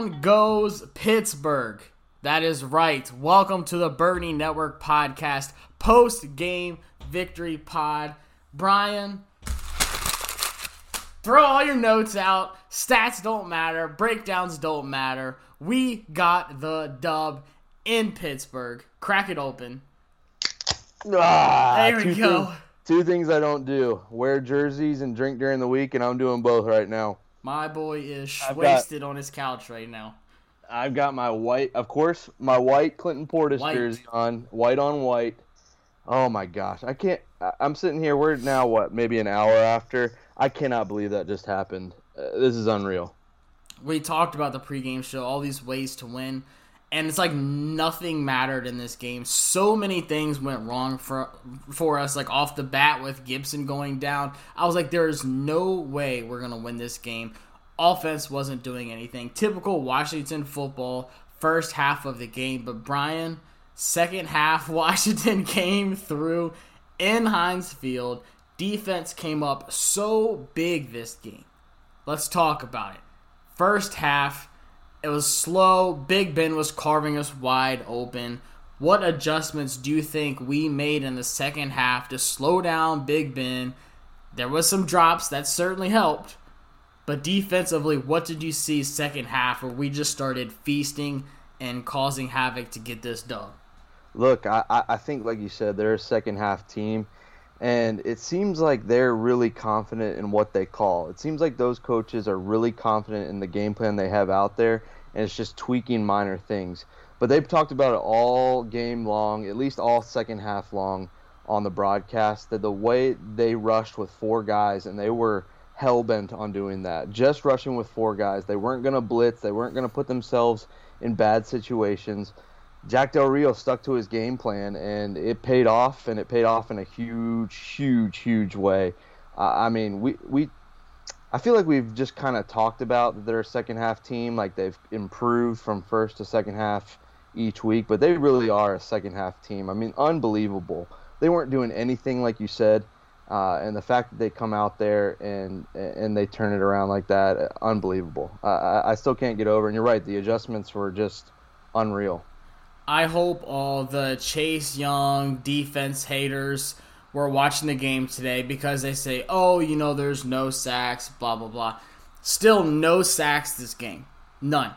Down goes Pittsburgh. That is right. Welcome to the Burgundy Network podcast, post game victory pod. Brian, throw all your notes out. Stats don't matter, breakdowns don't matter. We got the dub in Pittsburgh. Crack it open. Ah, There we two go. Things, two things I don't do: wear jerseys and drink during the week, and I'm doing both right now. My boy is I've got- wasted on his couch right now. I've got my white, of course, my white Clinton Portis White. jersey on, white on white. Oh my gosh, I can't. I'm sitting here. We're now what, maybe an hour after. I cannot believe that just happened. Uh, this is unreal. we talked about the pregame show, all these ways to win, and it's like nothing mattered in this game. So many things went wrong for for us, like off the bat with Gibson going down. I was like, there is no way we're gonna win this game. Offense wasn't doing anything. Typical Washington football first half of the game, but Brian, second half, Washington came through in Heinz Field. Defense came up so big this game. Let's talk about it. First half, it was slow. Big Ben was carving us wide open. What adjustments do you think we made in the second half to slow down Big Ben? There was some drops that certainly helped. But defensively, what did you see second half where we just started feasting and causing havoc to get this done? Look, I, I think, like you said, they're a second half team, and it seems like they're really confident in what they call. It seems like those coaches are really confident in the game plan they have out there, and it's just tweaking minor things. But they've talked about it all game long, at least all second half long on the broadcast, that the way they rushed with four guys, and they were hell bent on doing that, just rushing with four guys. They weren't going to blitz, they weren't going to put themselves in bad situations. Jack Del Rio stuck to his game plan, and it paid off, and it paid off in a huge, huge, huge way. Uh, I mean, we we, I feel like we've just kind of talked about that they're a second half team, like they've improved from first to second half each week, but they really are a second half team. I mean, unbelievable. They weren't doing anything like you said, uh, and the fact that they come out there and and they turn it around like that, unbelievable. Uh, I, I still can't get over. And you're right, the adjustments were just unreal. I hope all the Chase Young defense haters were watching the game today because they say, oh, you know, there's no sacks, blah, blah, blah. Still no sacks this game. None.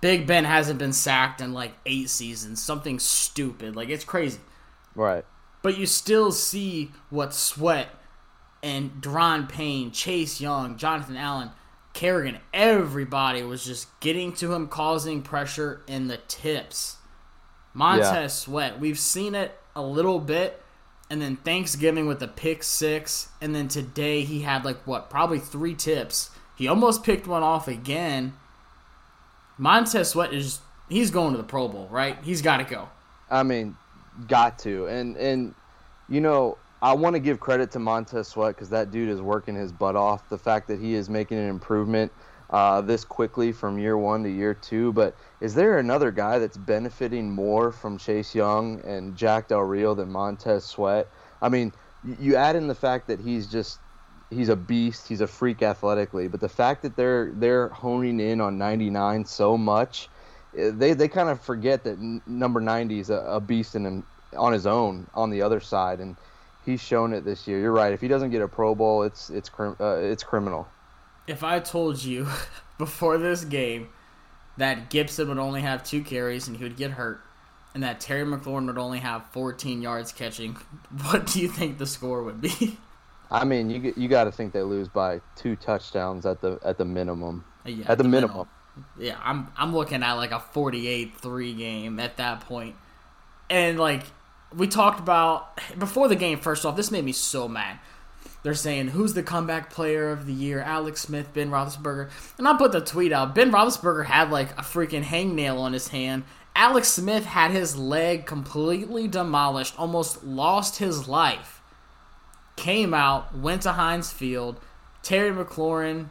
Big Ben hasn't been sacked in like eight seasons. Something stupid. Like, it's crazy. Right. But you still see what Sweat and Daron Payne, Chase Young, Jonathan Allen, Kerrigan, everybody was just getting to him, causing pressure in the tips. Montez Yeah. Sweat, we've seen it a little bit, and then Thanksgiving with the pick six, and then today he had like what, probably three tips. He almost picked one off again. Montez Sweat is he's going to the Pro Bowl, right? He's got to go. I mean, got to. And and you know, I want to give credit to Montez Sweat because that dude is working his butt off. The fact that he is making an improvement uh, this quickly from year one to year two. But is there another guy that's benefiting more from Chase Young and Jack Del Rio than Montez Sweat? I mean, you add in the fact that he's just he's a beast. He's a freak athletically. But the fact that they're they're honing in on 99 so much, eh, they they kind of forget that number 90 is a, a beast in him on his own on the other side, and he's shown it this year. You're right. If he doesn't get a Pro Bowl, it's it's uh, it's criminal. If I told you before this game that Gibson would only have two carries and he would get hurt, and that Terry McLaurin would only have 14 yards catching, what do you think the score would be? I mean, you you got to think they lose by two touchdowns at the at the minimum. Uh, yeah, At the minimum. Yeah, I'm I'm looking at like a 48-3 game at that point. And like we talked about before the game first off, this made me so mad. They're saying who's the comeback player of the year? Alex Smith, Ben Roethlisberger, and I put the tweet out. Ben Roethlisberger had like a freaking hangnail on his hand. Alex Smith had his leg completely demolished, almost lost his life. Came out, went to Heinz Field. Terry McLaurin.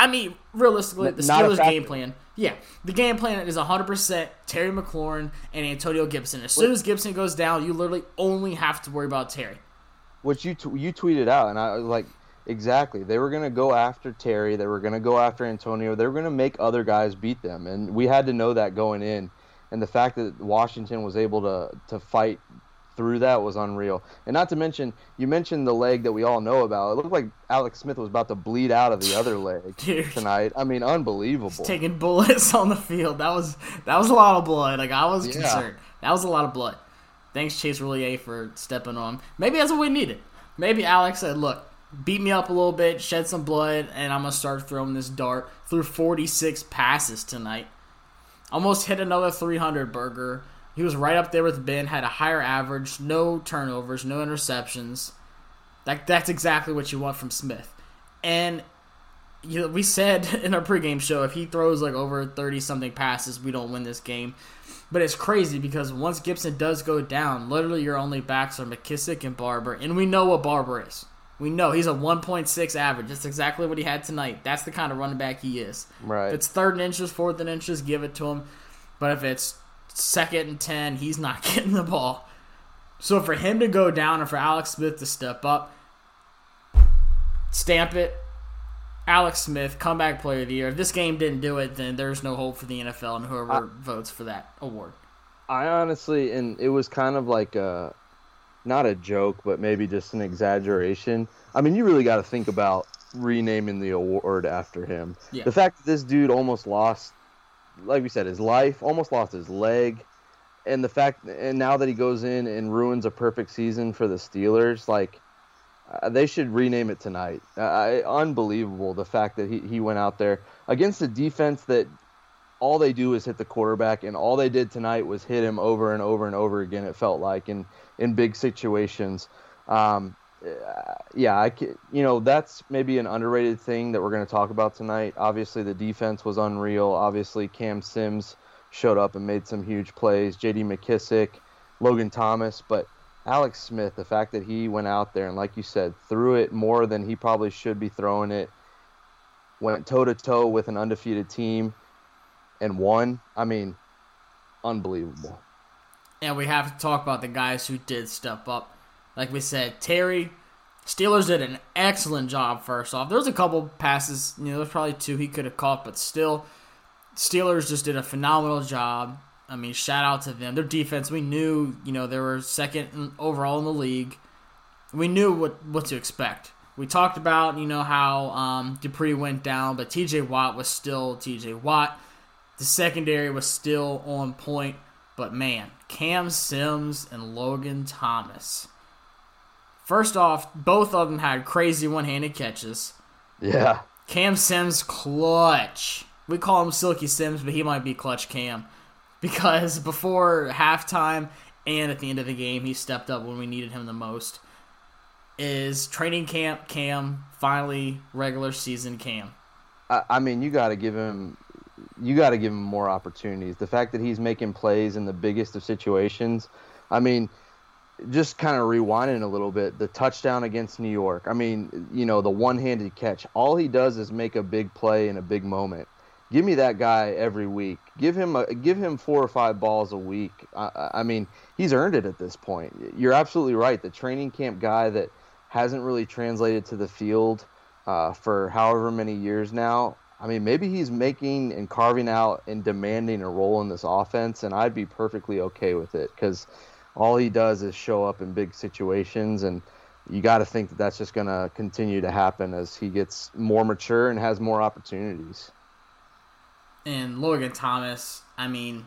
I mean, realistically, the Not Steelers' game plan. Yeah, the game plan is 100% Terry McLaurin and Antonio Gibson. As soon as Gibson goes down, you literally only have to worry about Terry. Which you t- you tweeted out, and I was like, exactly. They were gonna go after Terry. They were gonna go after Antonio. They were gonna make other guys beat them, and we had to know that going in. And the fact that Washington was able to to fight through that was unreal. And not to mention, you mentioned the leg that we all know about. It looked like Alex Smith was about to bleed out of the other leg Dude. tonight. I mean, unbelievable. taking bullets on the field. That was that was a lot of blood. Like I was Yeah. concerned. That was a lot of blood. Thanks Chase Roullier for stepping on. Maybe that's what we needed. Maybe Alex said, "Look, beat me up a little bit, shed some blood, and I'm gonna start throwing this dart." Threw 46 passes tonight. Almost hit another 300 burger. He was right up there with Ben. Had a higher average, no turnovers, no interceptions. That that's exactly what you want from Smith. And you know, we said in our pregame show if he throws like over 30 something passes, we don't win this game. But it's crazy because once Gibson does go down, literally your only backs are McKissick and Barber, and we know what Barber is. We know he's a 1.6 average. That's exactly what he had tonight. That's the kind of running back he is. Right. If it's third and inches, fourth and inches, give it to him. But if it's second and 10, he's not getting the ball. So for him to go down and for Alex Smith to step up, stamp it. Alex Smith, comeback player of the year. If this game didn't do it, then there's no hope for the NFL and whoever votes for that award. I honestly, and it was kind of like a, not a joke, but maybe just an exaggeration. I mean, you really got to think about renaming the award after him. Yeah. The fact that this dude almost lost, like we said, his life, almost lost his leg, and the fact, and now that he goes in and ruins a perfect season for the Steelers, like. Uh, they should rename it tonight. Uh, unbelievable the fact that he, he went out there against a defense that all they do is hit the quarterback, and all they did tonight was hit him over and over and over again. It felt like in in big situations. Um, uh, yeah, I you know that's maybe an underrated thing that we're going to talk about tonight. Obviously, the defense was unreal. Obviously, Cam Sims showed up and made some huge plays. J.D. McKissick, Logan Thomas, but Alex Smith, the fact that he went out there and, like you said, threw it more than he probably should be throwing it, went toe to toe with an undefeated team and won. I mean, unbelievable. And we have to talk about the guys who did step up. Like we said, Terry, Steelers did an excellent job first off. There was a couple passes, you know, there's probably two he could have caught, but still, Steelers just did a phenomenal job. I mean, shout out to them. Their defense, we knew, you know, they were second overall in the league. We knew what, what to expect. We talked about, you know, how um, Dupree went down, but TJ Watt was still TJ Watt. The secondary was still on point. But man, Cam Sims and Logan Thomas. First off, both of them had crazy one handed catches. Yeah. Cam Sims clutch. We call him Silky Sims, but he might be clutch Cam. Because before halftime and at the end of the game, he stepped up when we needed him the most. Is training camp Cam finally regular season Cam? I, I mean, you got to give him, you got to give him more opportunities. The fact that he's making plays in the biggest of situations, I mean, just kind of rewinding a little bit, the touchdown against New York. I mean, you know, the one-handed catch. All he does is make a big play in a big moment. Give me that guy every week. Give him a, give him four or five balls a week. I, I- mean, he's earned it at this point. You're absolutely right. The training camp guy that hasn't really translated to the field uh, for however many years now. I mean, maybe he's making and carving out and demanding a role in this offense, and I'd be perfectly okay with it because all he does is show up in big situations, and you got to think that that's just going to continue to happen as he gets more mature and has more opportunities. And Logan Thomas, I mean,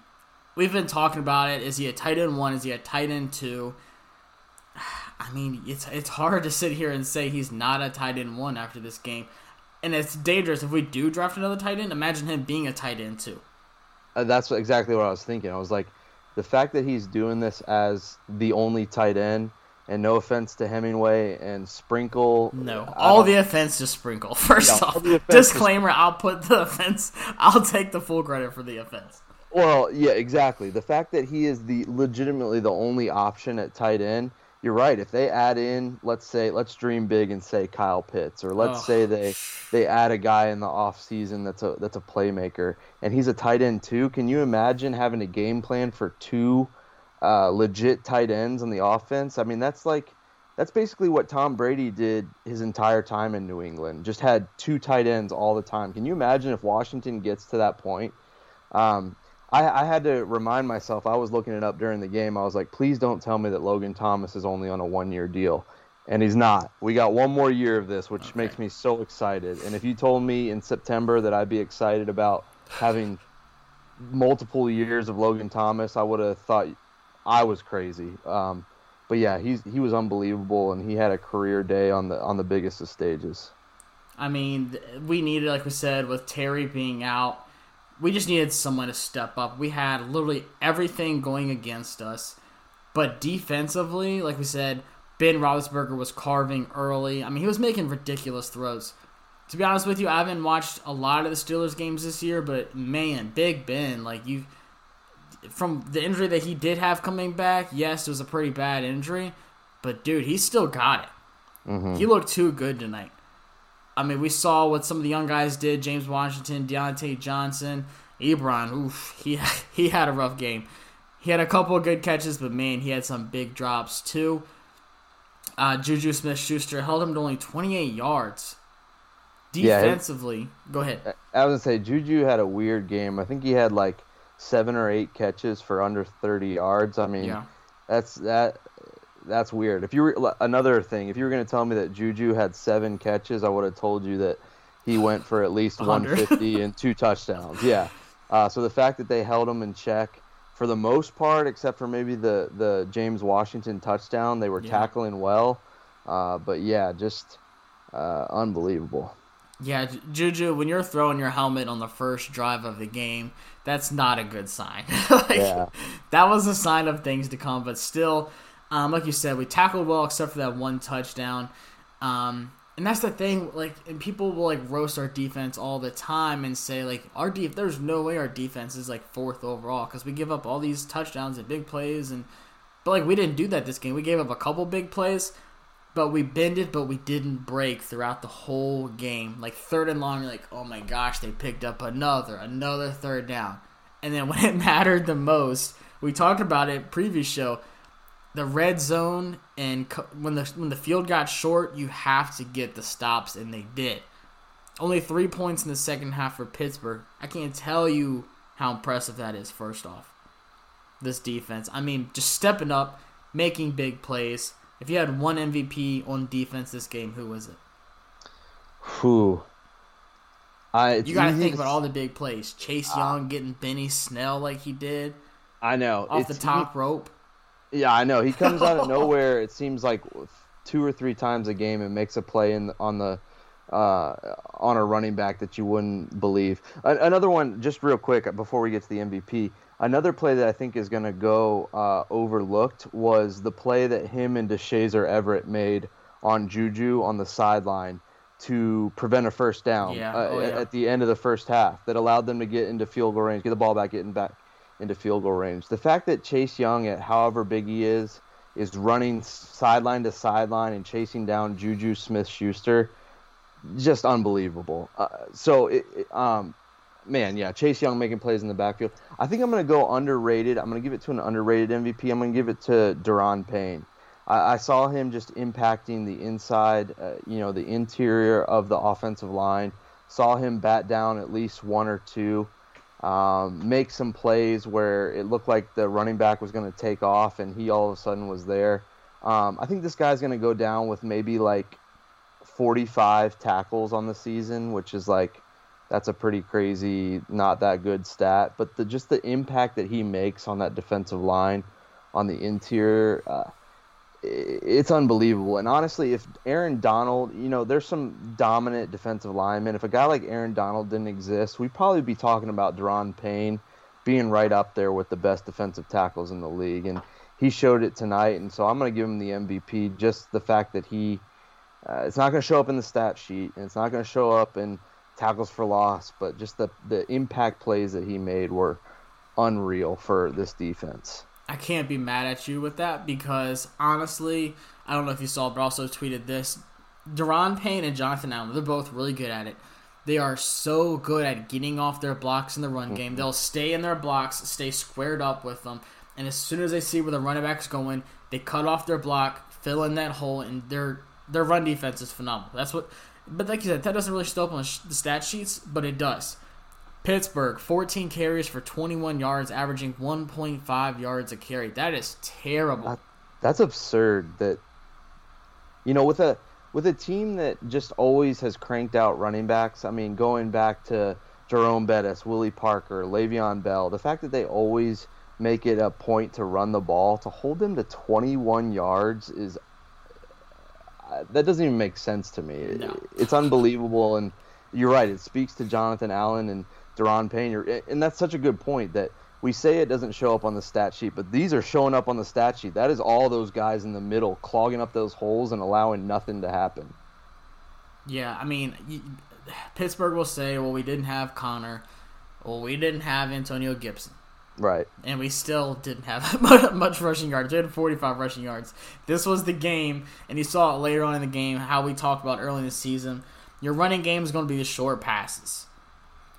we've been talking about it. Is he a tight end one? Is he a tight end two? I mean, it's it's hard to sit here and say he's not a tight end one after this game. And it's dangerous if we do draft another tight end. Imagine him being a tight end too. Uh, that's exactly what I was thinking. I was like, the fact that he's doing this as the only tight end And no offense to Hemingway and Sprinkle. No, all the offense to Sprinkle. First Yeah, off, disclaimer: I'll put the offense. I'll take the full credit for the offense. Well, yeah, exactly. The fact that he is the legitimately the only option at tight end, you're right. If they add in, let's say, let's dream big and say Kyle Pitts, or let's Oh. say they they add a guy in the off season that's a that's a playmaker, and he's a tight end too. Can you imagine having a game plan for two uh, legit tight ends on the offense? I mean, that's like that's basically what Tom Brady did his entire time in New England. Just had two tight ends all the time. Can you imagine if Washington gets to that point? Um, I, I had to remind myself. I was looking it up during the game. I was like, please don't tell me that Logan Thomas is only on a one-year deal, and he's not. We got one more year of this, which makes me so excited. And if you told me in September that I'd be excited about having multiple years of Logan Thomas, I would have thought I was crazy. Um, but yeah, he's he was unbelievable, and he had a career day on the on the biggest of stages. I mean, we needed, like we said, with Terry being out, we just needed someone to step up. We had literally everything going against us, but defensively, like we said, Ben Roethlisberger was carving early. I mean, he was making ridiculous throws. To be honest with you, I haven't watched a lot of the Steelers games this year, but man, Big Ben, like you, from the injury that he did have coming back, yes, it was a pretty bad injury, but dude, he still got it. He looked too good tonight. I mean, we saw what some of the young guys did: James Washington, Diontae Johnson, Ebron. Oof, he he had a rough game. He had a couple of good catches, but man, he had some big drops too. Uh, Juju Smith-Schuster held him to only 28 yards. Yeah, it- Defensively, go ahead. I was gonna say Juju had a weird game. I think he had like seven or eight catches for under thirty yards. I mean, Yeah. that's that. That's weird. If you were another thing, if you were gonna tell me that Juju had seven catches, I would have told you that he went for at least 150 and two touchdowns. Yeah. Uh, so the fact that they held him in check for the most part, except for maybe the the James Washington touchdown, they were Yeah. tackling well. Uh, but yeah, just uh, unbelievable. Yeah, Juju, when you're throwing your helmet on the first drive of the game, that's not a good sign. like, Yeah. That was a sign of things to come, but still, um, like you said, we tackled well except for that one touchdown. Um, and that's the thing, like, and people will like roast our defense all the time and say like our def- there's no way our defense is like fourth overall because we give up all these touchdowns and big plays and, but like we didn't do that this game. We gave up a couple big plays, but we bended, but we didn't break throughout the whole game. Like third and long, you're like, oh my gosh, they picked up another, another third down. And then when it mattered the most, we talked about it previous show. The red zone and co- when the when the field got short, you have to get the stops, and they did. Only three points in the second half for Pittsburgh. I can't tell you how impressive that is. First off, this defense. I mean, just stepping up, making big plays. If you had one MVP on defense this game, who was it? Who? I, You got to think about all the big plays. Chase Young getting Benny Snell like he did I know. off the It's- top rope. Yeah, I know. He comes out of nowhere. It seems like two or three times a game and makes a play in on the uh, on a running back that you wouldn't believe. A- Another one, just real quick before we get to the MVP. Another play that I think is going to go uh, overlooked was the play that him and Deshazor Everett made on Juju on the sideline to prevent a first down Yeah. uh, Oh, at- yeah. at the end of the first half that allowed them to get into field goal range, get the ball back, getting back into field goal range. The fact that Chase Young, at however big he is, is running sideline to sideline and chasing down Juju Smith Schuster, just unbelievable. Uh, so, it, it- um, man, yeah, Chase Young making plays in the backfield. I think I'm going to go underrated. I'm going to give it to an underrated MVP. I'm going to give it to Daron Payne. I, I saw him just impacting the inside, uh, you know, the interior of the offensive line. Saw him bat down at least one or two um, make some plays where it looked like the running back was going to take off and he all of a sudden was there. Um, I think this guy's going to go down with maybe like 45 tackles on the season, which is like that's a pretty crazy, not that good stat. But the, just the impact that he makes on that defensive line, on the interior, uh, it's unbelievable. And honestly, if Aaron Donald, you know, there's some dominant defensive linemen. If a guy like Aaron Donald didn't exist, we'd probably be talking about Daron Payne being right up there with the best defensive tackles in the league. And he showed it tonight, and so I'm going to give him the MVP. Just the fact that he, uh, it's not going to show up in the stat sheet, and it's not going to show up in tackles for loss, but just the the impact plays that he made were unreal for this defense. I can't be mad at you with that because honestly, I don't know if you saw, but I also tweeted this. Daron Payne and Jonathan Allen, they're both really good at it. They are so good at getting off their blocks in the run game. Mm-hmm. They'll stay in their blocks, stay squared up with them, and as soon as they see where the running back's going, they cut off their block, fill in that hole, and their their run defense is phenomenal. That's what. But like you said, that doesn't really show up on the stat sheets, but it does. Pittsburgh, 14 carries for 21 yards, averaging 1.5 yards a carry. That is terrible. That, that's absurd. That you know, with a with a team that just always has cranked out running backs. I mean, going back to Jerome Bettis, Willie Parker, Le'Veon Bell, the fact that they always make it a point to run the ball, to hold them to 21 yards is that doesn't even make sense to me. No. It's unbelievable, and you're right. It speaks to Jonathan Allen and Daron Payne, and that's such a good point that we say it doesn't show up on the stat sheet, but these are showing up on the stat sheet. That is all those guys in the middle clogging up those holes and allowing nothing to happen. Yeah, I mean, Pittsburgh will say, "Well, we didn't have Connor. Well, we didn't have Antonio Gibson." Right. And we still didn't have much rushing yards. We had 45 rushing yards. This was the game, and you saw it later on in the game how we talked about early in the season. Your running game is going to be the short passes.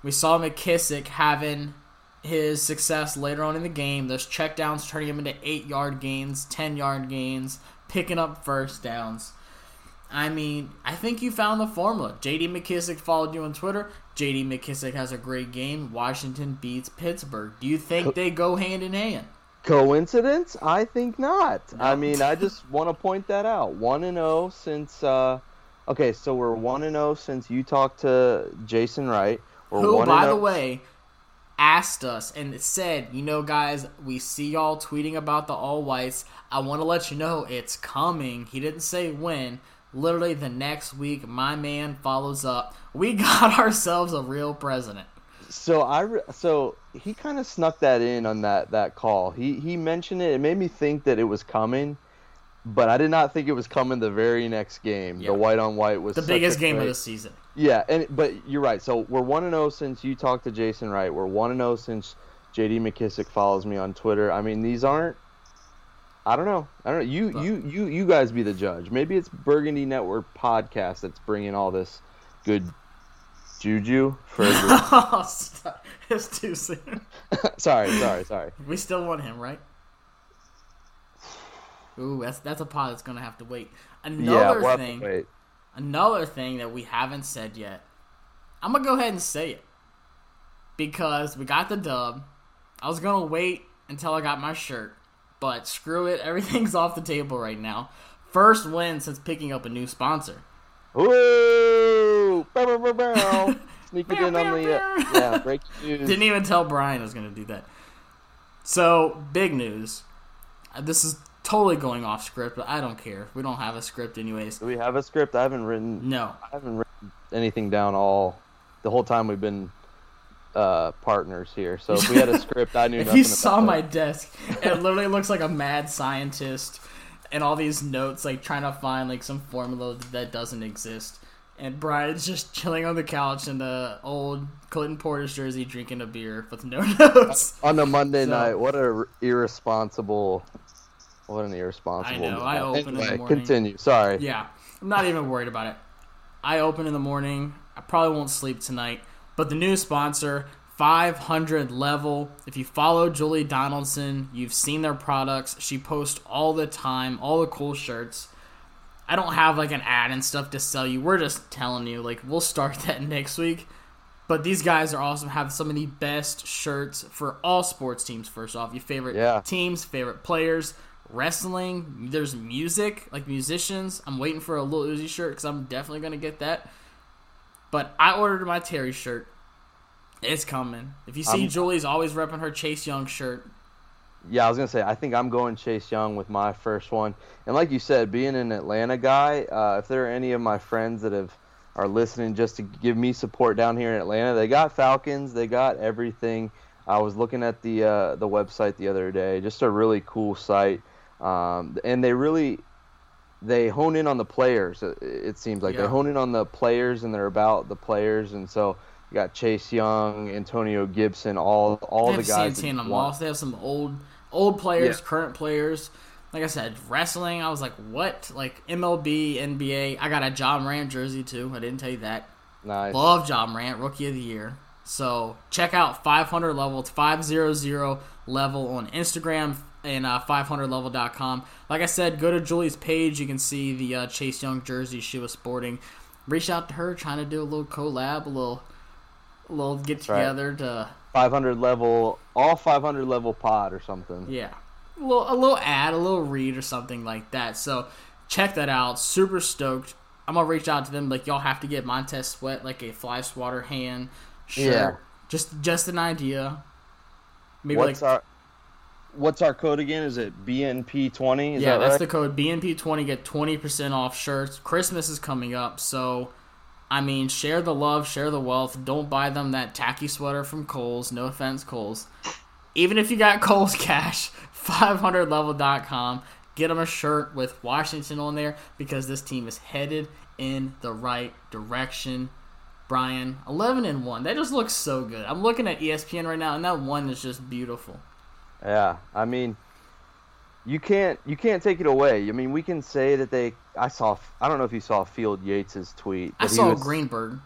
We saw McKissick having his success later on in the game. Those checkdowns turning him into eight yard gains, ten yard gains, picking up first downs. I mean, I think you found the formula. JD McKissick followed you on Twitter. JD McKissick has a great game. Washington beats Pittsburgh. Do you think they go hand in hand? Coincidence? I think not. No. I mean, I just want to point that out. 1 and 0 since uh Okay, so we're 1 and 0 since you talked to Jason Wright. We're Who by the oh way, asked us and said, you know, guys, we see y'all tweeting about the all whites. I want to let you know it's coming. He didn't say when. Literally the next week, my man follows up. We got ourselves a real president. So I so he kind of snuck that in on that that call. He he mentioned it. It made me think that it was coming, but I did not think it was coming the very next game. The white on white was the biggest game of the season. Yeah, and but you're right. So we're one and zero oh since you talked to Jason Wright. We're one and zero oh since JD McKissick follows me on Twitter. I mean, these aren't. I don't know. I don't know. You you you you guys be the judge. Maybe it's Burgundy Network podcast that's bringing all this good juju for. oh, it's too soon. sorry, sorry, sorry. We still want him, right? Ooh, that's that's a pod that's gonna have to wait. Another yeah, we'll thing. Wait. Another thing that we haven't said yet. I'm gonna go ahead and say it because we got the dub. I was gonna wait until I got my shirt, but screw it, everything's off the table right now. First win since picking up a new sponsor. Ooh! Bow, bow, bow, Sneak it in on the uh, yeah break news. Didn't even tell Brian I was gonna do that. So big news. Uh, this is totally going off script, but I don't care. We don't have a script anyways. Do we have a script? I haven't written. No, I haven't written anything down all the whole time we've been uh, partners here. So if we had a script, I knew. if you saw my desk, it literally looks like a mad scientist, and all these notes like trying to find like some formula that doesn't exist. And Brian's just chilling on the couch in the old Clinton Portis jersey, drinking a beer with no notes on a Monday so, night. What a irresponsible what an irresponsible. I know. I open anyway, in the morning. Continue. Sorry. Yeah, I'm not even worried about it. I open in the morning. I probably won't sleep tonight. But the new sponsor, 500 level. If you follow Julie Donaldson, you've seen their products. She posts all the time, all the cool shirts. I don't have like an ad and stuff to sell you. We're just telling you, like, we'll start that next week. But these guys are awesome. Have some of the best shirts for all sports teams. First off, your favorite yeah. teams, favorite players wrestling. There's music, like musicians. I'm waiting for a little Uzi shirt because I'm definitely gonna get that. But I ordered my Terry shirt. It's coming. If you see I'm, Julie's always repping her Chase Young shirt. Yeah, I was gonna say I think I'm going Chase Young with my first one. And like you said, being an Atlanta guy, uh, if there are any of my friends that have are listening just to give me support down here in Atlanta, they got Falcons, they got everything. I was looking at the uh, the website the other day, just a really cool site um, and they really they hone in on the players. It, it seems like Yeah. they hone in on the players and they're about the players. And so you got Chase Young, Antonio Gibson, all all They the guys. Santana Moss. They have some old old players, Yeah. current players. Like I said, wrestling. I was like, what? Like MLB, NBA. I got a Ja Morant jersey too. I didn't tell you that. Nice. Love Ja Morant, Rookie of the Year. So check out 500 level. It's 500 level on Instagram and uh, 500level.com. Like I said, go to Julie's page. You can see the uh, Chase Young jersey she was sporting. Reach out to her, trying to do a little collab, a little, a little get right. together to 500 level, all 500 level pod or something. Yeah. A little, a little ad, a little read or something like that. So check that out. Super stoked. I'm gonna reach out to them. Like y'all have to get Montez Sweat like a fly swatter hand shirt. Yeah. Just just an idea. Maybe What's like our What's our code again? Is it BNP20? Yeah, that that's right? the code BNP20. Get 20% off shirts. Christmas is coming up, so I mean, share the love, share the wealth. Don't buy them that tacky sweater from Kohl's. No offense, Kohl's. Even if you got Kohl's cash, 500level.com. Get them a shirt with Washington on there because this team is headed in the right direction. Brian, 11 and 1. That just looks so good. I'm looking at ESPN right now, and that one is just beautiful. Yeah, I mean, you can't you can't take it away. I mean, we can say that they. I saw. I don't know if you saw Field Yates's tweet. I saw was- Greenberg.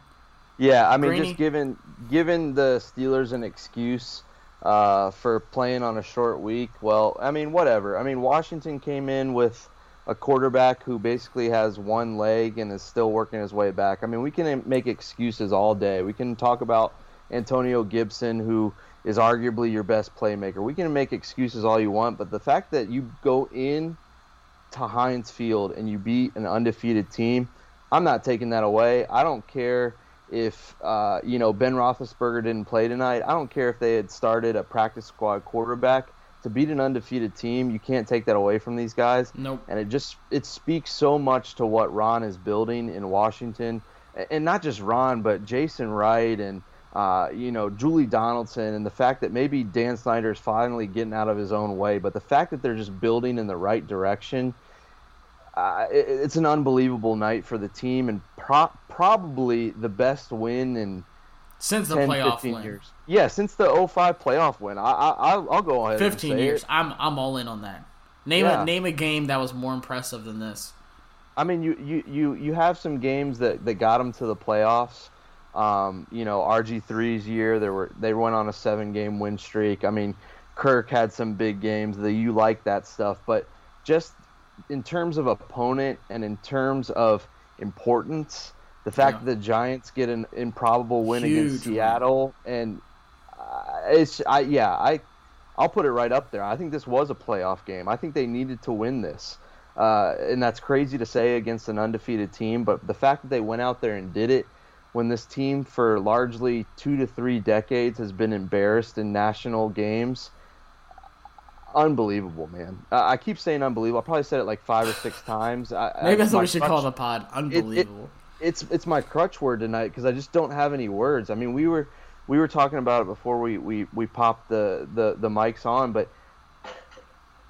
Yeah, I mean, Greeny. just given given the Steelers an excuse uh, for playing on a short week. Well, I mean, whatever. I mean, Washington came in with a quarterback who basically has one leg and is still working his way back. I mean, we can make excuses all day. We can talk about Antonio Gibson, who is arguably your best playmaker. We can make excuses all you want, but the fact that you go in to Heinz Field and you beat an undefeated team, I'm not taking that away. I don't care if uh, you know Ben Roethlisberger didn't play tonight. I don't care if they had started a practice squad quarterback to beat an undefeated team. You can't take that away from these guys. Nope. And it just it speaks so much to what Ron is building in Washington, and not just Ron, but Jason Wright and uh, you know Julie Donaldson, and the fact that maybe Dan Snyder is finally getting out of his own way, but the fact that they're just building in the right direction. Uh, it, it's an unbelievable night for the team, and pro- probably the best win in Since the 10, playoff 15 win. years. Yeah, since the 05 playoff win. I, I, I'll, go ahead. and 15 say years. It. I'm I'm all in on that. Name Yeah. a name a game that was more impressive than this. I mean, you, you, you, you have some games that, that got them to the playoffs. Um, you know, RG3's year, there were they went on a seven game win streak. I mean, Kirk had some big games. That you like that stuff, but just in terms of opponent and in terms of importance, the fact Yeah. that the Giants get an improbable win Huge against win. Seattle, and uh, it's I yeah I I'll put it right up there. I think this was a playoff game. I think they needed to win this. Uh, and that's crazy to say against an undefeated team, but the fact that they went out there and did it when this team for largely two to three decades has been embarrassed in national games, unbelievable, man. Uh, I keep saying unbelievable. I probably said it like five or six times. I, Maybe I, that's what we should call the pod. Unbelievable. it's it's my crutch word tonight because I just don't have any words. I mean, we were we were talking about it before we we, we popped the, the the mics on, but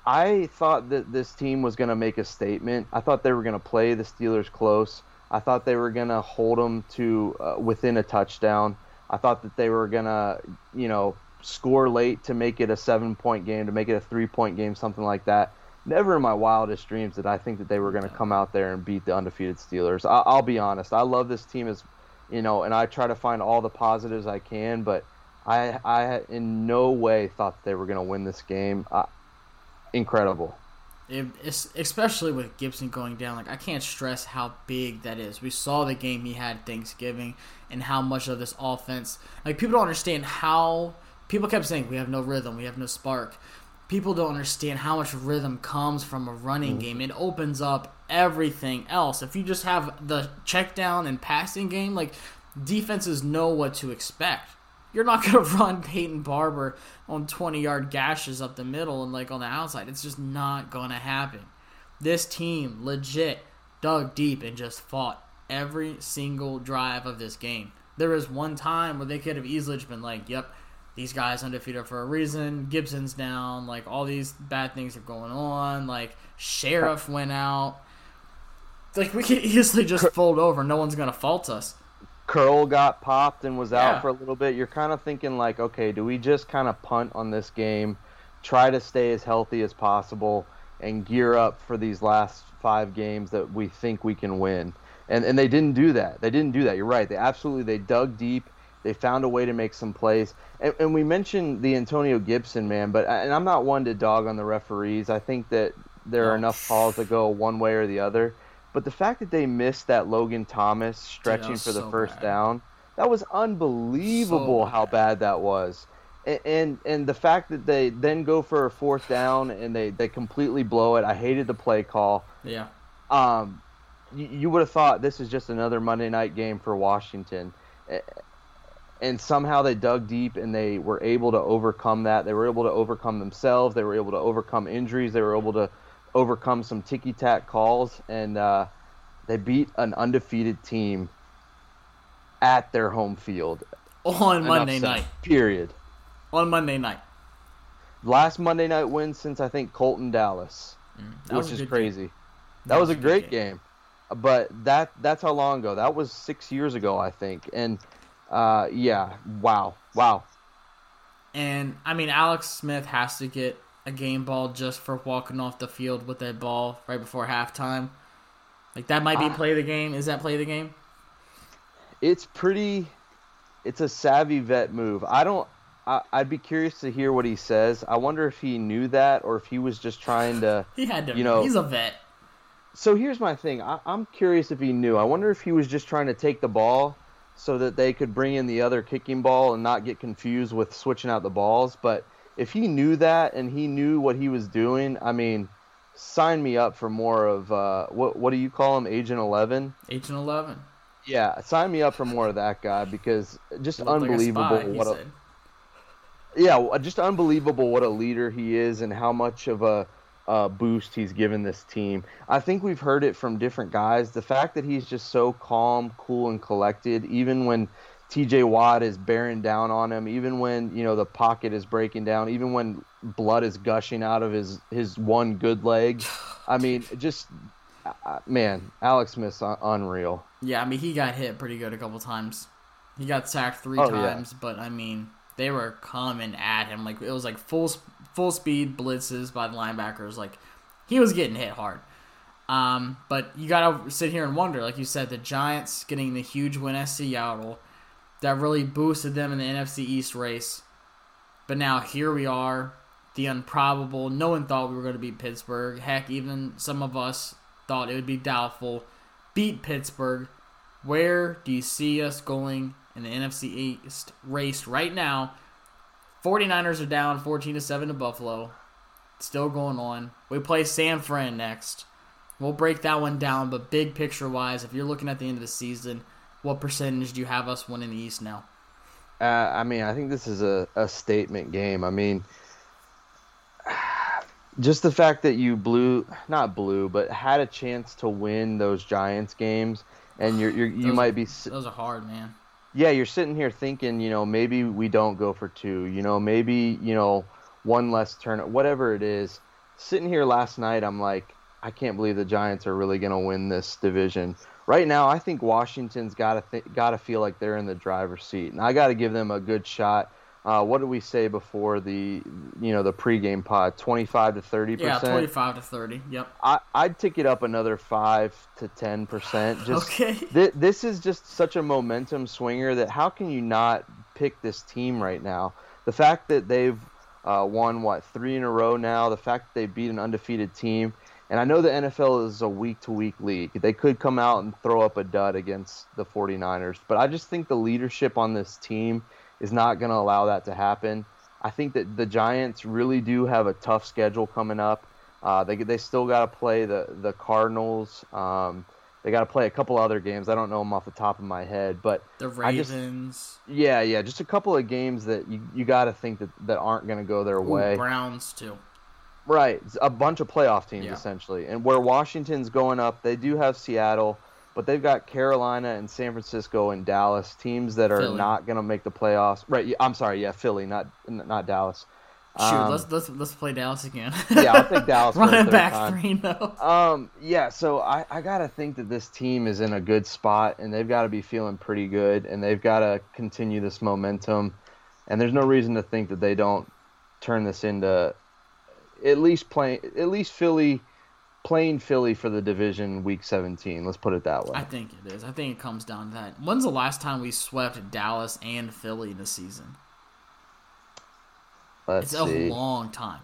I thought that this team was going to make a statement. I thought they were going to play the Steelers close. I thought they were going to hold them to uh, within a touchdown. I thought that they were going to, you know, score late to make it a seven point game, to make it a three point game, something like that. Never in my wildest dreams did I think that they were going to come out there and beat the undefeated Steelers. I- I'll be honest. I love this team as, you know, and I try to find all the positives I can, but I, I in no way thought they were going to win this game. Incredible. It- especially with Gibson going down, like I can't stress how big that is. We saw the game he had Thanksgiving and how much of this offense. Like people don't understand how people kept saying we have no rhythm, we have no spark. People don't understand how much rhythm comes from a running mm-hmm. game. It opens up everything else. If you just have the check down and passing game, like defenses know what to expect. You're not gonna run Peyton Barber on 20 yard gashes up the middle and like on the outside. It's just not gonna happen. This team legit dug deep and just fought every single drive of this game. There was one time where they could have easily just been like, "Yep, these guys undefeated for a reason. Gibson's down. Like all these bad things are going on. Like Scherff went out. Like we could easily just fold over. No one's gonna fault us. Curl got popped and was out Yeah. for a little bit. You're kind of thinking like, okay, do we just kind of punt on this game, try to stay as healthy as possible, and gear up for these last five games that we think we can win? And and they didn't do that. They didn't do that. You're right. They absolutely they dug deep. They found a way to make some plays. And, and we mentioned the Antonio Gibson man, but and I'm not one to dog on the referees. I think that there are enough calls that go one way or the other. But the fact that they missed that Logan Thomas stretching was for the so first bad. down, that was unbelievable So how bad. that was. A- And and the fact that they then go for a fourth down and they, they completely blow it. I hated the play call. Yeah. Um, you, you would have thought this is just another Monday night game for Washington. And somehow they dug deep and they were able to overcome that. They were able to overcome themselves. They were able to overcome injuries. They were able to overcome some ticky tack calls. And uh, they beat an undefeated team at their home field. On Monday said. night. Period. On Monday night. Last Monday night win since I think Colton Dallas. That was which is crazy. game. That, was, a good great game. but that that's how long ago? That was six years ago, I think. And uh, yeah, wow, wow. And I mean, Alex Smith has to get a game ball just for walking off the field with that ball right before halftime. Like that might be Ah. play the game. Is that play the game? It's pretty. It's a savvy vet move. I don't. I, I'd be curious to hear what he says. I wonder if he knew that or if he was just trying to. He had to. You know- he's a vet. So here's my thing. I, I'm curious if he knew. I wonder if he was just trying to take the ball so that they could bring in the other kicking ball and not get confused with switching out the balls. But if he knew that and he knew what he was doing, I mean, sign me up for more of uh, what what do you call him, Agent Eleven? Agent eleven. Yeah, sign me up for more of that guy because just Looked like a unbelievable spy, he what a said. yeah, just unbelievable what a leader he is and how much of a, uh boost he's given this team. I think we've heard it from different guys. The fact that he's just so calm, cool, and collected, even when T.J. Watt is bearing down on him, even when you know the pocket is breaking down, even when blood is gushing out of his his one good leg. I mean, just uh, man, Alex Smith's un- unreal. Yeah, I mean he got hit pretty good a couple times. He got sacked three Oh, yeah. times, but I mean they were coming at him like it was like full full speed blitzes by the linebackers. Like he was getting hit hard. Um, but you gotta sit here and wonder, like you said, the Giants getting the huge win at Seattle that really boosted them in the NFC East race. But now here we are, the improbable. No one thought we were going to beat Pittsburgh. Heck, even some of us thought it would be doubtful. Beat Pittsburgh. Where do you see us going in the NFC East race right now? 49ers are down 14 to 7 to Buffalo. Still going on. We play San Fran next. We'll break that one down, but big picture wise, if you're looking at the end of the season, what percentage do you have us winning the East now? Uh, I mean, I think this is a, a statement game. I mean, just the fact that you blew, not blew, but had a chance to win those Giants games, and you're, you're you might be, Those are hard, man. yeah, you're sitting here thinking, you know, maybe we don't go for two, you know, maybe you know one less turn, whatever it is. Sitting here last night, I'm like, I can't believe the Giants are really going to win this division. Right now, I think Washington's got to th- got to feel like they're in the driver's seat, and I got to give them a good shot. Uh, what did we say before the you know the pregame pod? Twenty five to thirty Yeah, percent. 25 to 30. Yep. I, I'd tick it up another five to ten percent. Just Okay. thi- this is just such a momentum swinger that how can you not pick this team right now? The fact that they've uh, won what three in a row now, the fact that they beat an undefeated team, and I know the NFL is a week to week league. They could come out and throw up a dud against the 49ers, but I just think the leadership on this team is not going to allow that to happen. I think that the Giants really do have a tough schedule coming up. Uh, they they still got to play the the Cardinals. Um, they got to play a couple other games. I don't know them off the top of my head, but The I just- Ravens. yeah, yeah, just a couple of games that you, you got to think that, that aren't going to go their Ooh, way. Browns, too. Right, a bunch of playoff teams Yeah. essentially, and where Washington's going up, they do have Seattle. but they've got Carolina and San Francisco and Dallas, teams that are Philly. not going to make the playoffs. Right? I'm sorry, yeah, Philly, not not Dallas. Shoot, Um, let's let's let's play Dallas again. yeah, I'll take Dallas. Running back time. three no. Um, yeah, so I, I gotta think that this team is in a good spot and they've got to be feeling pretty good and they've got to continue this momentum. And there's no reason to think that they don't turn this into at least playing at least Philly playing Philly for the division week 17. Let's put it that way. I think it is. I think it comes down to that. When's the last time we swept Dallas and Philly this season? Let's It's see. a long time.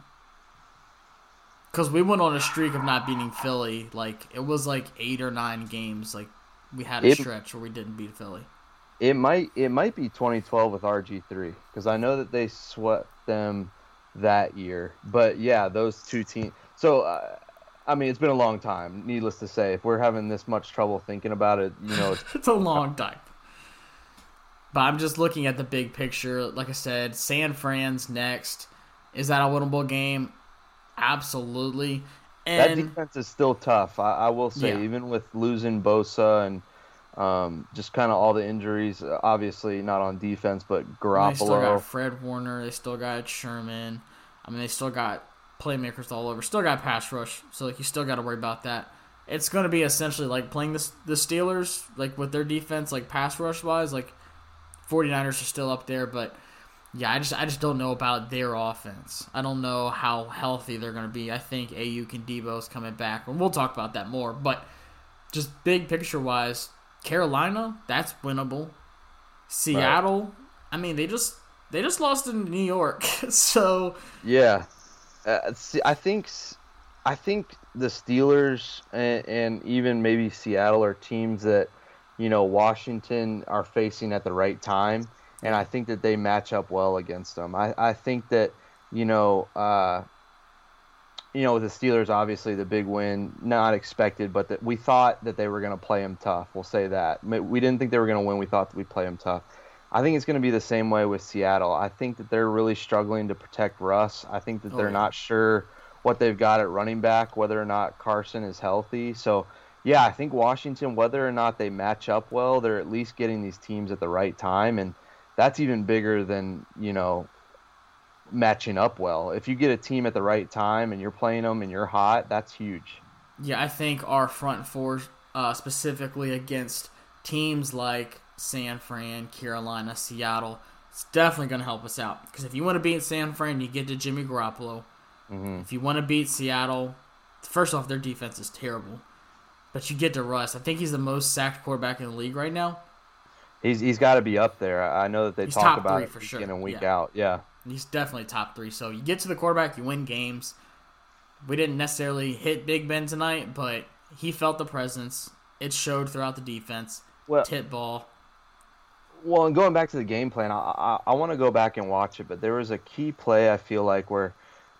Because we went on a streak of not beating Philly. Like, it was like eight or nine games. Like, we had a It- stretch where we didn't beat Philly. It might it might be 2012 with RG3 because I know that they swept them that year. But yeah, those two teams. So uh, I mean, it's been a long time. Needless to say, if we're having this much trouble thinking about it, you know, it's, It's a long time. But I'm just looking at the big picture. Like I said, San Fran's next. Is that a winnable game? Absolutely. that defense is still tough. I, I will say, Yeah. even with losing Bosa and um, just kind of all the injuries, uh, obviously not on defense, but they still Garoppolo. got Fred Warner. They still got Sherman. I mean, they still got playmakers all over. Still got pass rush. So like, you still got to worry about that. It's going to be essentially like playing the the Steelers, like with their defense, like pass rush wise. Like 49ers are still up there, but yeah, I just I just don't know about their offense. I don't know how healthy they're going to be. I think AU and Deebo's coming back, and we'll talk about that more. But just big picture wise, Carolina, that's winnable. Seattle, I mean, they just they just lost in New York, so Yeah, uh, see, I think I think the Steelers and, and even maybe Seattle are teams that you know Washington are facing at the right time, and I think that they match up well against them. I, I think that you know uh, you know with the Steelers obviously the big win not expected, but that we thought that they were going to play them tough. We'll say that we didn't think they were going to win. We thought that we'd play them tough. I think it's going to be the same way with Seattle. I think that they're really struggling to protect Russ. I think that Oh, they're yeah. not sure what they've got at running back, whether or not Carson is healthy. So, yeah, I think Washington, whether or not they match up well, they're at least getting these teams at the right time, and that's even bigger than you know matching up well. If you get a team at the right time and you're playing them and you're hot, that's huge. yeah, I think our front four, uh, specifically against teams like San Fran, Carolina, Seattle, it's definitely going to help us out. Because if you want to beat San Fran, you get to Jimmy Garoppolo. Mm-hmm. If you want to beat Seattle, first off, their defense is terrible. But you get to Russ. I think he's the most sacked quarterback in the league right now. He's he's got to be up there. I know that they He's talk about it for week sure, in and week yeah. out. Yeah. He's definitely top three. So you get to the quarterback, you win games. We didn't necessarily hit Big Ben tonight, but he felt the presence. It showed throughout the defense. Well, Tit ball. Well, and going back to the game plan, I I, I want to go back and watch it, but there was a key play I feel like where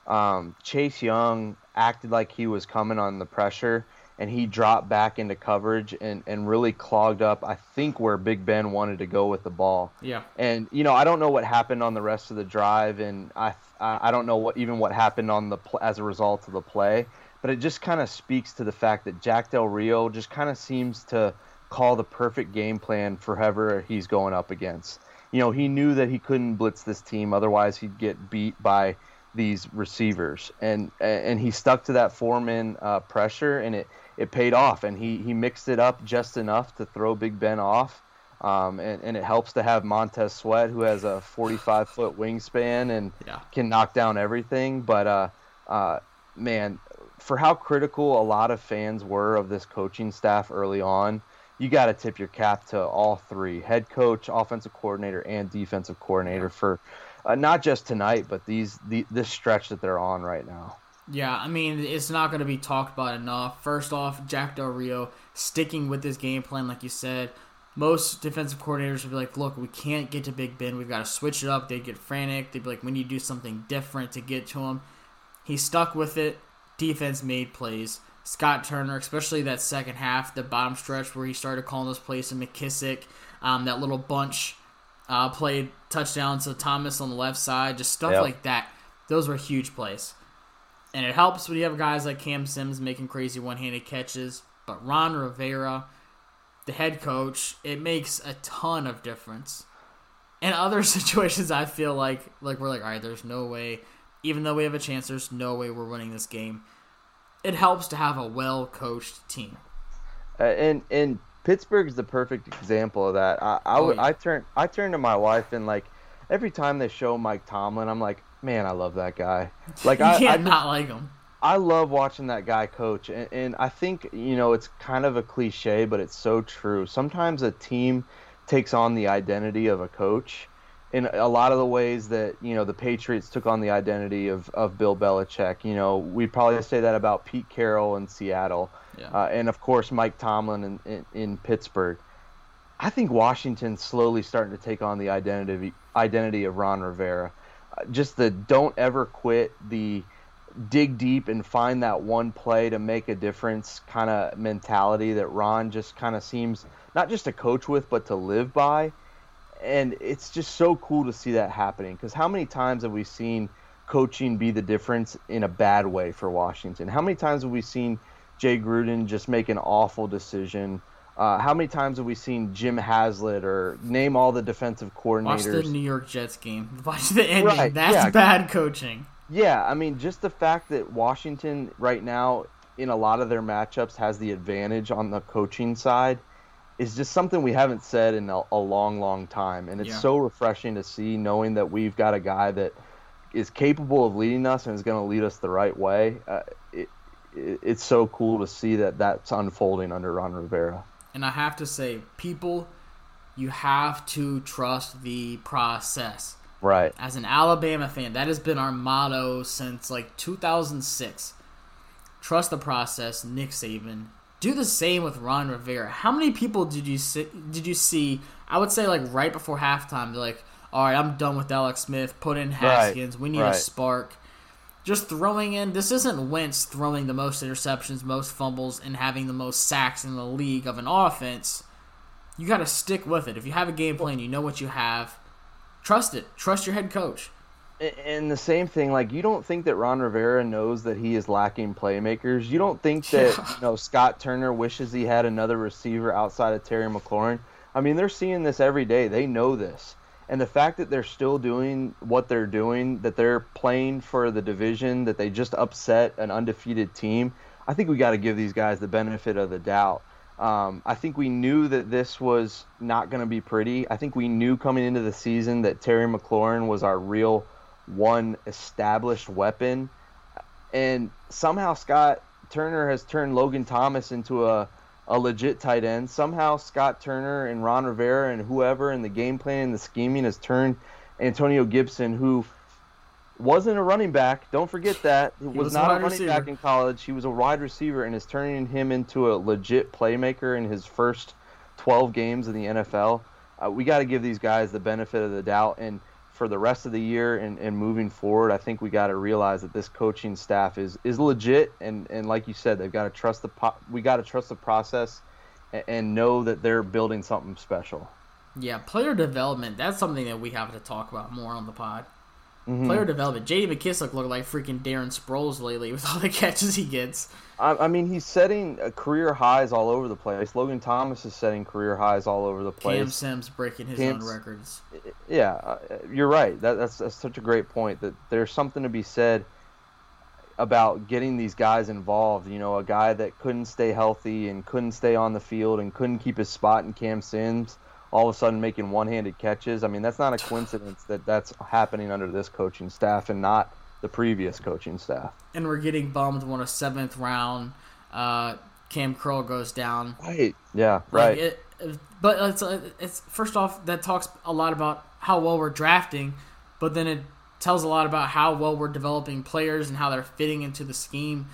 um, Chase Young acted like he was coming on the pressure, and he dropped back into coverage and, and really clogged up. I think where Big Ben wanted to go with the ball. Yeah. And you know, I don't know what happened on the rest of the drive, and I I don't know what even what happened on the as a result of the play, but it just kind of speaks to the fact that Jack Del Rio just kind of seems to call the perfect game plan for whoever he's going up against. You know, he knew that he couldn't blitz this team, otherwise he'd get beat by these receivers, and and he stuck to that four-man uh, pressure, and it it paid off, and he he mixed it up just enough to throw Big Ben off. Um, and, and it helps to have Montez Sweat, who has a 45 foot wingspan and Yeah. can knock down everything. But uh, uh, man, for how critical a lot of fans were of this coaching staff early on, you got to tip your cap to all three head coach, offensive coordinator, and defensive coordinator for uh, not just tonight, but these the, this stretch that they're on right now. Yeah, I mean, it's not going to be talked about enough. First off, Jack Del Rio sticking with his game plan, like you said. Most defensive coordinators would be like, look, we can't get to Big Ben. We've got to switch it up. They'd get frantic. They'd be like, we need to do something different to get to him. He stuck with it. Defense made plays. Scott Turner, especially that second half, the bottom stretch where he started calling those plays to McKissic, um, that little bunch uh, played touchdowns to Thomas on the left side, just stuff Yep. like that. Those were huge plays. And it helps when you have guys like Cam Sims making crazy one handed catches. But Ron Rivera, the head coach, it makes a ton of difference. In other situations, I feel like like we're like, all right, there's no way, even though we have a chance, there's no way we're winning this game. It helps to have a well coached team. Uh, and and is the perfect example of that. I I, Oh, would- yeah. I turn I turn to my wife and like every time they show Mike Tomlin, I'm like, man, I love that guy. Like you I, I can't just- not like him. I love watching that guy coach, and, and I think you know it's kind of a cliche, but it's so true. Sometimes a team takes on the identity of a coach, in a lot of the ways that you know the Patriots took on the identity of, of Bill Belichick. You know, we probably say that about Pete Carroll in Seattle, Yeah. uh, and of course Mike Tomlin in, in, in Pittsburgh. I think Washington's slowly starting to take on the identity identity of Ron Rivera. Just the don't ever quit, the dig deep and find that one play to make a difference kind of mentality that Ron just kind of seems not just to coach with but to live by. And it's just so cool to see that happening because how many times have we seen coaching be the difference in a bad way for Washington? How many times have we seen Jay Gruden just make an awful decision? Uh, how many times have we seen Jim Haslett or name all the defensive coordinators? Watch the? New York Jets game. Watch the ending. Right, That's yeah. bad coaching. Yeah, I mean, just the fact that Washington right now, in a lot of their matchups, has the advantage on the coaching side is just something we haven't said in a, a long, long time. And it's Yeah. so refreshing to see, knowing that we've got a guy that is capable of leading us and is going to lead us the right way. Uh, it, it, it's so cool to see that that's unfolding under Ron Rivera. And I have to say, people, you have to trust the process. Right. As an Alabama fan, that has been our motto since like 2006. Trust the process, Nick Saban. Do the same with Ron Rivera. How many people did you see, did you see? I would say like right before halftime, they're like, "All right, I'm done with Alex Smith. Put in Haskins. we need a spark." Just throwing in. This isn't Wentz throwing the most interceptions, most fumbles, and having the most sacks in the league of an offense. You got to stick with it. If you have a game plan, you know what you have. Trust it. Trust your head coach. And the same thing, like you don't think that Ron Rivera knows that he is lacking playmakers. You don't think that Yeah. you know Scott Turner wishes he had another receiver outside of Terry McLaurin. I mean, they're seeing this every day. They know this, and the fact that they're still doing what they're doing, that they're playing for the division, that they just upset an undefeated team. I think we got to give these guys the benefit of the doubt. Um, I think we knew that this was not going to be pretty. I think we knew coming into the season that Terry McLaurin was our real one established weapon. And somehow Scott Turner has turned Logan Thomas into a, a legit tight end. Somehow Scott Turner and Ron Rivera and whoever in the game plan and the scheming has turned Antonio Gibson, who wasn't a running back. Don't forget that. He was, was not a running back in college. He was a wide receiver and is turning him into a legit playmaker in his first 12 games in the NFL. Uh, we got to give these guys the benefit of the doubt. And for the rest of the year and, and moving forward, I think we got to realize that this coaching staff is, is legit. And, and like you said, they've got to trust the po- we got to trust the process and, and know that they're building something special. Yeah, player development. That's something that we have to talk about more on the pod. Mm-hmm. Player development. J.D. McKissic looked like freaking Darren Sproles lately with all the catches he gets. I, I mean, he's setting uh, career highs all over the place. Logan Thomas is setting career highs all over the place. Cam. Sims breaking his Cam's- own records. Yeah, uh, you're right. That, that's, that's such a great point. That there's something to be said about getting these guys involved. You know, a guy that couldn't stay healthy and couldn't stay on the field and couldn't keep his spot in Cam Sims, all of a sudden making one-handed catches. I mean, that's not a coincidence that that's happening under this coaching staff and not the previous coaching staff. And we're getting bummed when a seventh round uh, Cam Curl goes down. Right. Yeah. Like, Right. It, but it's it's first off that talks a lot about how well we're drafting, but then it tells a lot about how well we're developing players and how they're fitting into the scheme.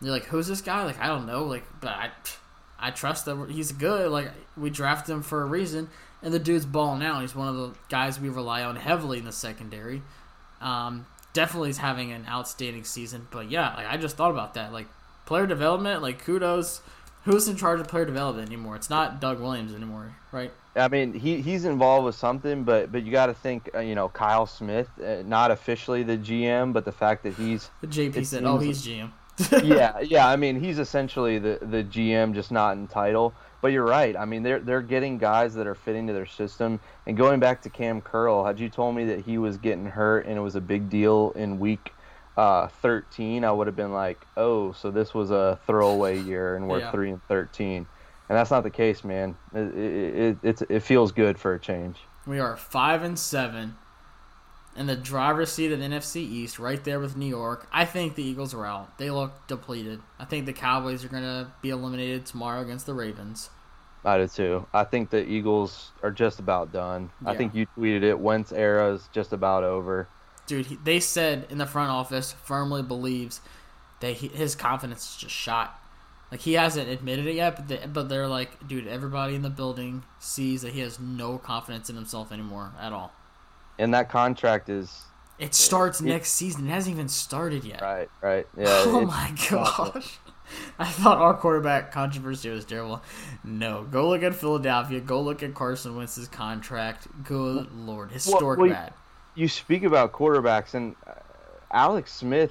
You're like, who's this guy? Like, I don't know. Like, but I, I trust that he's good. Like, we drafted him for a reason, and the dude's balling out. He's one of the guys we rely on heavily in the secondary. Um, definitely is having an outstanding season. But yeah, like I just thought about that. Like player development, like kudos. Who's in charge of player development anymore? It's not Doug Williams anymore, right? I mean, he he's involved with something, but but you got to think, uh, you know, Kyle Smith, uh, not officially the GM, but the fact that he's The JP said, "Oh, he's GM." yeah, yeah. I mean, he's essentially the the GM, just not in title. but you're right. I mean, they're they're getting guys that are fitting to their system. And going back to Cam Curl, had you told me that he was getting hurt and it was a big deal in week uh, 13, I would have been like, oh, so this was a throwaway year, and we're Yeah. three and 13. And that's not the case, man. It it, it, it's, it feels good for a change. We are five and seven in the driver's seat of the NFC East, right there with New York. I think the Eagles are out. They look depleted. I think the Cowboys are going to be eliminated tomorrow against the Ravens. I do too. I think the Eagles are just about done. I think you tweeted it. Wentz era is just about over. Dude, he, they said in the front office firmly believes that he, his confidence is just shot. Like he hasn't admitted it yet, but they, but they're like, dude, everybody in the building sees that he has no confidence in himself anymore at all. And that contract is It starts it- next season. It hasn't even started yet. right, right. Yeah. oh my gosh. I thought our quarterback controversy was terrible. No, go look at Philadelphia. Go look at Carson Wentz's contract. Good lord, historic well, bad. you speak about quarterbacks and uh, Alex Smith.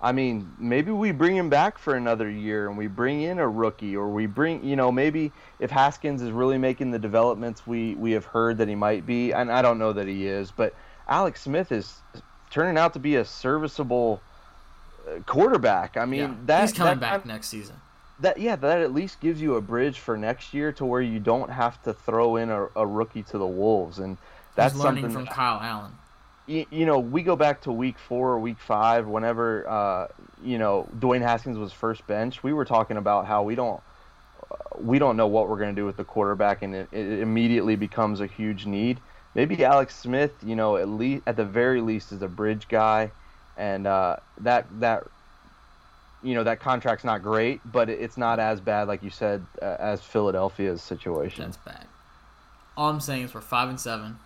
I mean, maybe we bring him back for another year and we bring in a rookie, or we bring, you know, maybe if Haskins is really making the developments we we have heard that he might be, and I don't know that he is, but Alex Smith is turning out to be a serviceable uh, quarterback. I mean, yeah, that he's coming that back kind- next season. that yeah, that at least gives you a bridge for next year to where you don't have to throw in a, a rookie to the wolves, and that's he's learning something from Kyle Allen. You, you know, we go back to week four or week five, whenever, uh, you know, Dwayne Haskins was first bench, we were talking about how we don't, we don't know what we're going to do with the quarterback, and it, it immediately becomes a huge need. Maybe Alex Smith, you know, at least at the very least is a bridge guy, and uh, that that, you know, that contract's not great, but it's not as bad, like you said, uh, as Philadelphia's situation. That's bad. All I'm saying is we're five and seven.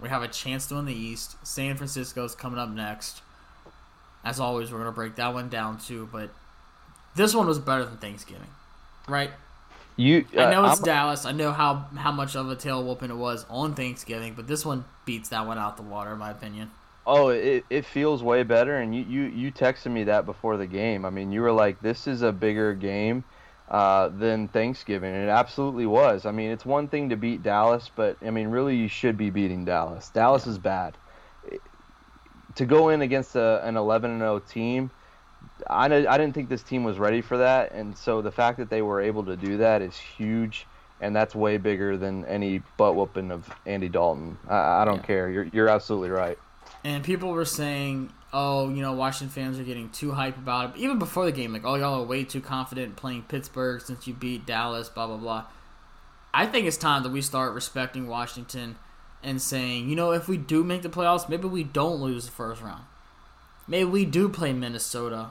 We have a chance to win the East. San Francisco's coming up next. As always, we're gonna break that one down too. But this one was better than Thanksgiving, right? You, I know uh, it's I'm- Dallas. I know how how much of a tail whooping it was on Thanksgiving, but this one beats that one out the water, in my opinion. Oh, it, it feels way better, and you, you, you texted me that before the game. I mean, you were like, "This is a bigger game uh, than Thanksgiving," and it absolutely was. I mean, it's one thing to beat Dallas, but I mean, really, you should be beating Dallas. Dallas is bad. To go in against a, an 11 and 0 team, I, I didn't think this team was ready for that, and so the fact that they were able to do that is huge, and that's way bigger than any butt whooping of Andy Dalton. I, I don't Yeah. care. You're you're absolutely right. And people were saying, "Oh, you know, Washington fans are getting too hype about it." Even before the game, like, "Oh, y'all are way too confident playing Pittsburgh since you beat Dallas." Blah blah blah. I think it's time that we start respecting Washington and saying, you know, if we do make the playoffs, maybe we don't lose the first round. Maybe we do play Minnesota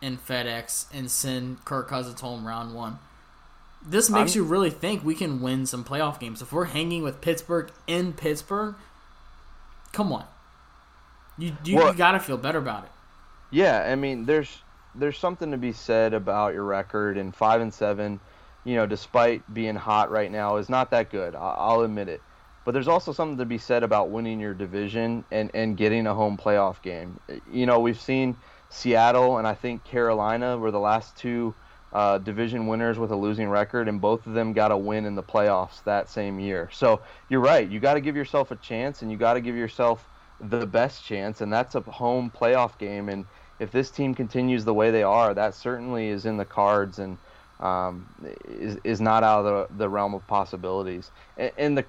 in FedEx and send Kirk Cousins home round one. This makes I'm- you really think we can win some playoff games. If we're hanging with Pittsburgh in Pittsburgh, come on. You you, Well- you got to feel better about it. Yeah, I mean, there's there's something to be said about your record and five and seven. You know, despite being hot right now, is not that good. I'll admit it. But there's also something to be said about winning your division and and getting a home playoff game. You know, we've seen Seattle and I think Carolina were the last two uh, division winners with a losing record, and both of them got a win in the playoffs that same year. So you're right. You got to give yourself a chance, and you got to give yourself the best chance, and that's a home playoff game. And if this team continues the way they are, that certainly is in the cards and um, is is not out of the, the realm of possibilities. And, and the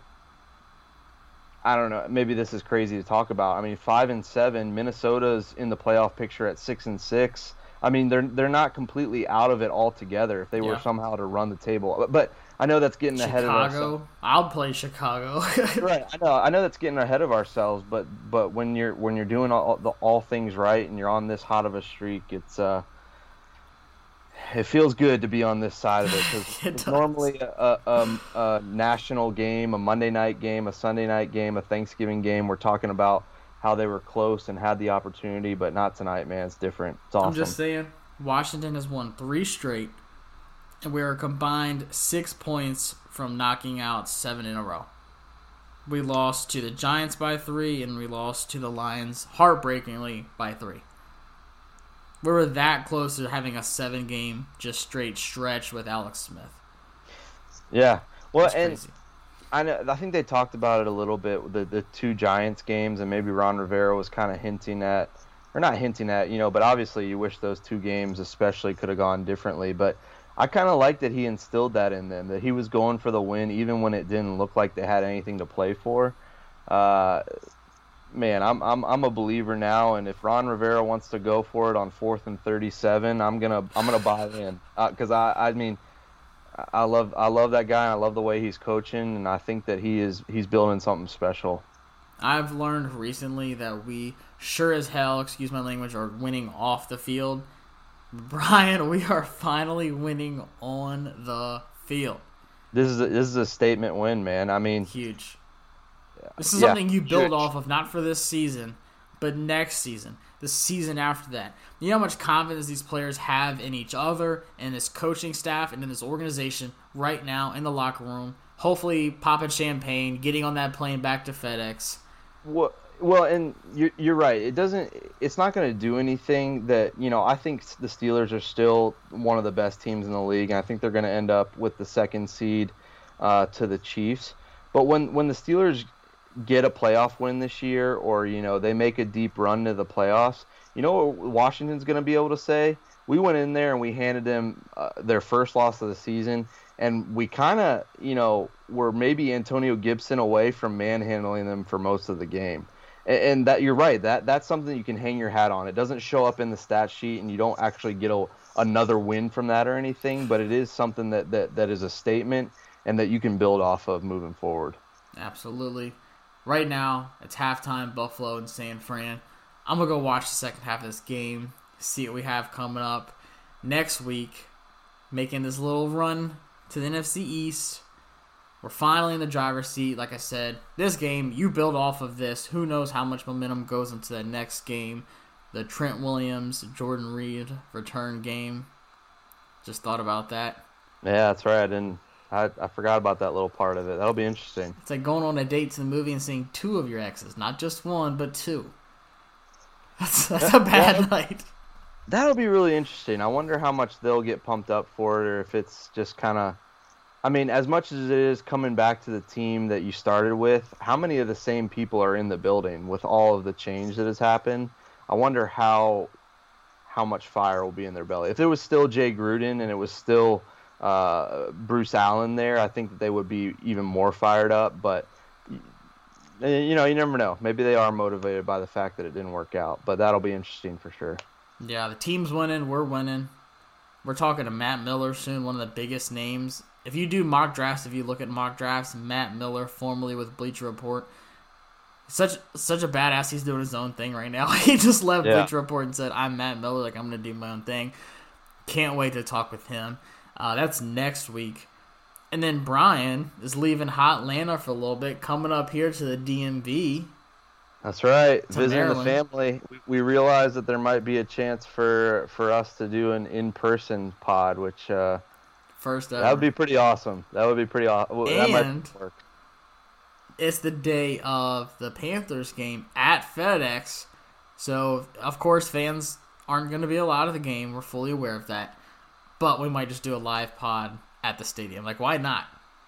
I don't know. Maybe this is crazy to talk about. I mean, five and seven. Minnesota's in the playoff picture at six and six. I mean, they're they're not completely out of it altogether if they were somehow to run the table. But, but I know that's getting ahead of ourselves. Chicago, I'll play Chicago. Right, I know. I know that's getting ahead of ourselves, but but when you're when you're doing all the all things right and you're on this hot of a streak, it's uh, it feels good to be on this side of it It because normally a, a, a national game, a Monday night game, a Sunday night game, a Thanksgiving game, we're talking about how they were close and had the opportunity, but not tonight, man. It's different. It's awesome. I'm just saying, Washington has won three straight, and we were combined six points from knocking out seven in a row. We lost to the Giants by three, and we lost to the Lions heartbreakingly by three. We were that close to having a seven game just straight stretch with Alex Smith. Yeah. Well, and crazy. I know I think they talked about it a little bit the the two Giants games and maybe Ron Rivera was kind of hinting at or not hinting at, you know, but obviously you wish those two games especially could have gone differently, but I kind of like that he instilled that in them that he was going for the win even when it didn't look like they had anything to play for. Uh, man, I'm I'm I'm a believer now, and if Ron Rivera wants to go for it on fourth and thirty-seven, I'm gonna I'm gonna buy in because I I mean I- love I love that guy. and I love the way he's coaching, and I think that he is he's building something special. I've learned recently that we sure as hell, excuse my language, are winning off the field. Brian, we are finally winning on the field. This is a, this is a statement win, man. I mean, Huge. This is Yeah, something you build huge. off of, not for this season, but next season, the season after that. You know how much confidence these players have in each other, and this coaching staff, and in this organization right now in the locker room. Hopefully, popping champagne, getting on that plane back to FedEx. Well, well, and you're you're right. It doesn't. It's not going to do anything that you know. I think the Steelers are still one of the best teams in the league, and I think they're going to end up with the second seed uh, to the Chiefs. But when when the Steelers get a playoff win this year, or you know they make a deep run to the playoffs, you know what Washington's going to be able to say? We went in there and we handed them uh, their first loss of the season, and we kind of you know were maybe Antonio Gibson away from manhandling them for most of the game. And, that you're right. That that's something you can hang your hat on. It doesn't show up in the stat sheet, and you don't actually get a, another win from that or anything. But it is something that, that that is a statement and that you can build off of moving forward. Absolutely. Right now, it's halftime, Buffalo and San Fran. I'm to go watch the second half of this game, see what we have coming up next week, making this little run to the NFC East. We're finally in the driver's seat. Like I said, this game, you build off of this. Who knows how much momentum goes into the next game? The Trent Williams, Jordan Reed return game. Just thought about that. Yeah, that's right. And I, I forgot about that little part of it. That'll be interesting. It's like going on a date to the movie and seeing two of your exes, not just one, but two. That's that's a bad night. That'll be really interesting. I wonder how much they'll get pumped up for it, or if it's just kind of. I mean, as much as it is coming back to the team that you started with, how many of the same people are in the building with all of the change that has happened? I wonder how how much fire will be in their belly. If it was still Jay Gruden and it was still uh, Bruce Allen there, I think that they would be even more fired up. But you know, you never know. Maybe they are motivated by the fact that it didn't work out. But that'll be interesting for sure. Yeah, the team's winning. We're winning. We're talking to Matt Miller soon, one of the biggest names. If you do mock drafts, if you look at mock drafts, Matt Miller, formerly with Bleacher Report, such such a badass. He's doing his own thing right now. he just left Yeah. Bleacher Report and said, "I'm Matt Miller. Like I'm gonna do my own thing." Can't wait to talk with him. Uh, that's next week. And then Brian is leaving Hot Atlanta for a little bit, coming up here to the DMV. That's right. Visiting Maryland. the family, we, we realized that there might be a chance for for us to do an in person pod, which uh, First ever. that would be pretty awesome. That would be pretty awesome. That might And- work. it's the day of the Panthers game at FedEx. So, of course, fans aren't going to be allowed at the game. We're fully aware of that. But we might just do a live pod at the stadium. Like, why not?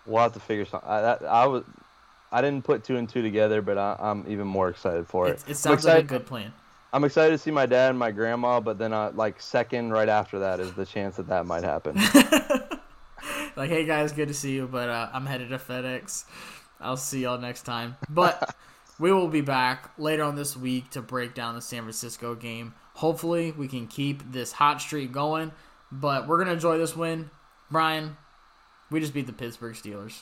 We'll have to figure something. I, that, I was, I didn't put two and two together, but I, I'm even more excited for it. It, sounds like a good plan. I'm excited to see my dad and my grandma, but then uh, like second right after that is the chance that that might happen. Like, hey guys, good to see you, but uh, I'm headed to FedEx. I'll see y'all next time. But we will be back later on this week to break down the San Francisco game. Hopefully, we can keep this hot streak going. But we're gonna enjoy this win, Brian. We just beat the Pittsburgh Steelers,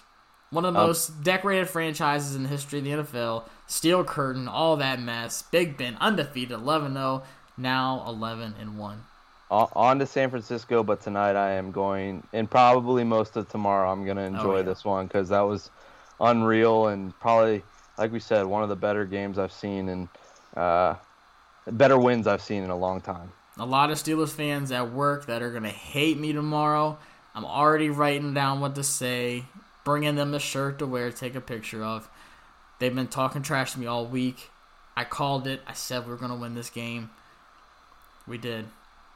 one of the Um, most decorated franchises in the history of the NFL. Steel curtain, all that mess. Big Ben undefeated, 11-0, now 11 and one. On, to San Francisco, but tonight I am going, and probably most of tomorrow I'm going to enjoy yeah. this one because that was unreal and probably, like we said, one of the better games I've seen and uh, better wins I've seen in a long time. a lot of Steelers fans at work that are going to hate me tomorrow. I'm already writing down what to say, bringing them the shirt to wear, take a picture of. They've been talking trash to me all week. I called it. I said we are going to win this game. We did.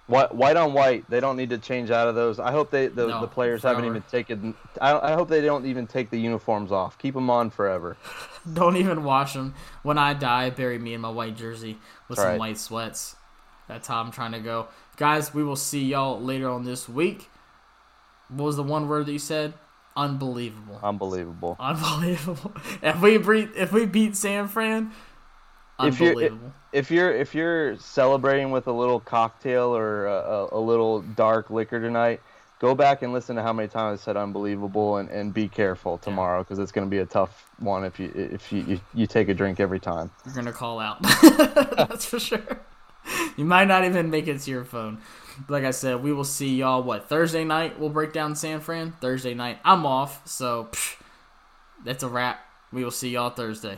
White, white on white. They don't need to change out of those. I hope they the, No, the players forever. haven't even taken. I, I hope they don't even take the uniforms off. Keep them on forever. Don't even wash them. When I die, bury me in my white jersey with some right. white sweats. That's how I'm trying to go. Guys, we will see y'all later on this week. What was the one word that you said? Unbelievable. Unbelievable. Unbelievable. If we beat if we beat San Fran, If you're- If you're if you're celebrating with a little cocktail or a, a, little dark liquor tonight, go back and listen to how many times I said unbelievable and, and be careful tomorrow because it's going to be a tough one if you if you, you, you take a drink every time. You're gonna call out. That's for sure. You might not even make it to your phone. Like I said, we will see y'all. What Thursday night? We'll break down San Fran. Thursday night, I'm off, so psh, that's a wrap. We will see y'all Thursday.